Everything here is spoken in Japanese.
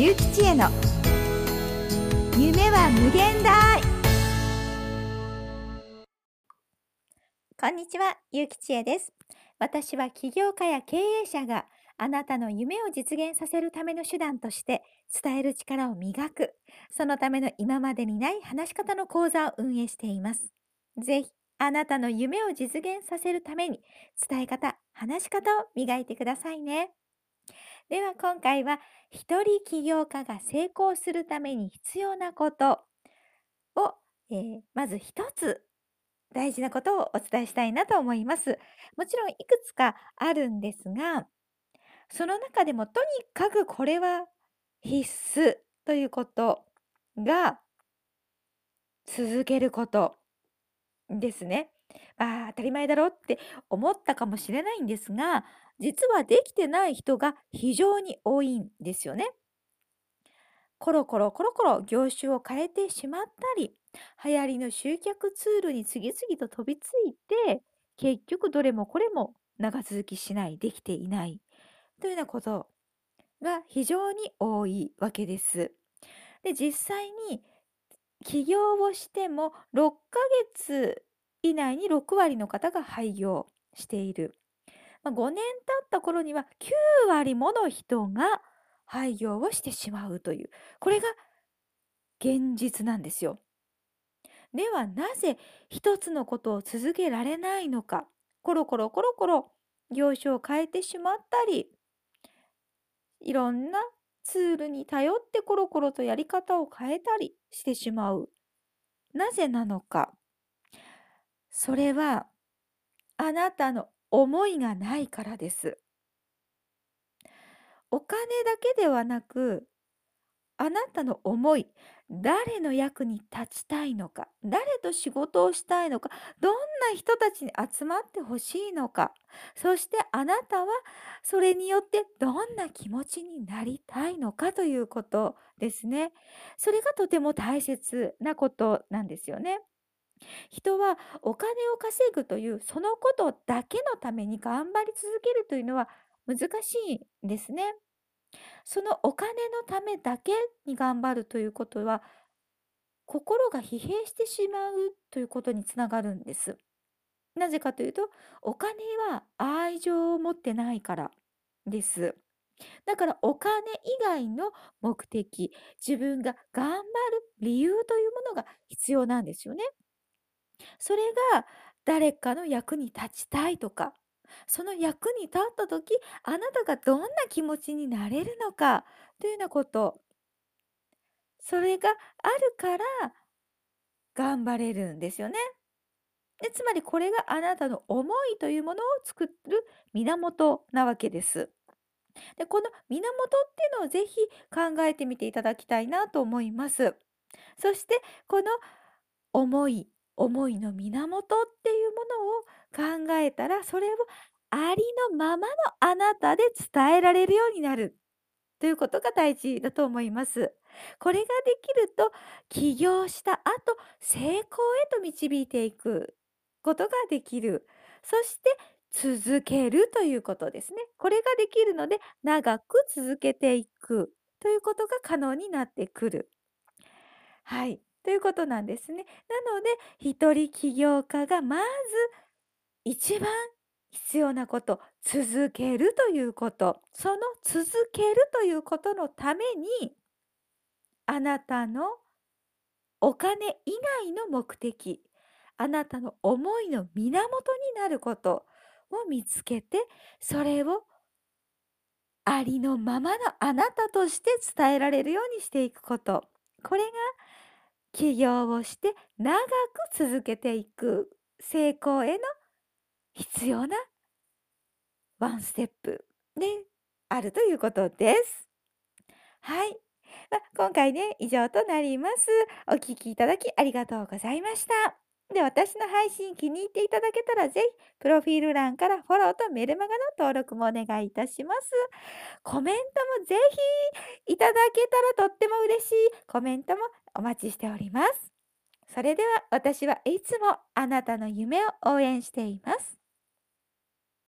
ゆうきちえの。夢は無限大。こんにちは、ゆうきちえです。私は起業家や経営者があなたの夢を実現させるための手段として伝える力を磨く。そのための今までにない話し方の講座を運営しています。ぜひあなたの夢を実現させるために伝え方、話し方を磨いてくださいね。では今回は一人起業家が成功するために必要なことを、えー、まず一つ大事なことをお伝えしたいなと思います。もちろんいくつかあるんですが、その中でもとにかくこれは必須ということが続けることですね。ああ、当たり前だろって思ったかもしれないんですが、実はできてない人が非常に多いんですよね。コロコロコロコロ業種を変えてしまったり、流行りの集客ツールに次々と飛びついて、結局どれもこれも長続きしない、できていないというようなことが非常に多いわけです。で、実際に起業をしても6ヶ月以内に6割の方が廃業している。まあ、5年経った頃には9割もの人が廃業をしてしまうという、これが現実なんですよ。ではなぜ一つのことを続けられないのか、コロコロコロコロ業種を変えてしまったり、いろんなツールに頼ってコロコロとやり方を変えたりしてしまう。なぜなのか。それはあなたの思いがないからです。お金だけではなく、あなたの思い、誰の役に立ちたいのか、誰と仕事をしたいのか、どんな人たちに集まってほしいのか、そしてあなたはそれによってどんな気持ちになりたいのかということですね。それがとても大切なことなんですよね。人はお金を稼ぐというそのことだけのために頑張り続けるというのは難しいんですね。そのお金のためだけに頑張るということは、心が疲弊してしまうということにつながるんです。なぜかというと、お金は愛情を持ってないからです。だからお金以外の目的、自分が頑張る理由というものが必要なんですよね。それが誰かの役に立ちたいとか、その役に立った時、あなたがどんな気持ちになれるのかというようなこと。それがあるから頑張れるんですよね。でつまりこれがあなたの思いというものを作る源なわけです。でこの源っていうのをぜひ考えてみていただきたいなと思います。そしてこの思い思いの源っていうものを考えたらそれをありのままのあなたで伝えられるようになるということが大事だと思います。これができると起業した後成功へと導いていくことができる。そして続けるということですね。これができるので長く続けていくということが可能になってくる。はい。ということなんですね。なので、一人起業家がまず一番必要なこと、続けるということ、その続けるということのために、あなたのお金以外の目的、あなたの思いの源になることを見つけて、それをありのままのあなたとして伝えられるようにしていくこと。これが起業をして長く続けていく成功への必要なワンステップであるということです。はい。ま今回ね、以上となります。お聴きいただきありがとうございました。で、私の配信気に入っていただけたら、ぜひ、プロフィール欄からフォローとメルマガの登録もお願いいたします。コメントもぜひいただけたらとっても嬉しいコメントもお待ちしております。それでは私はいつもあなたの夢を応援しています。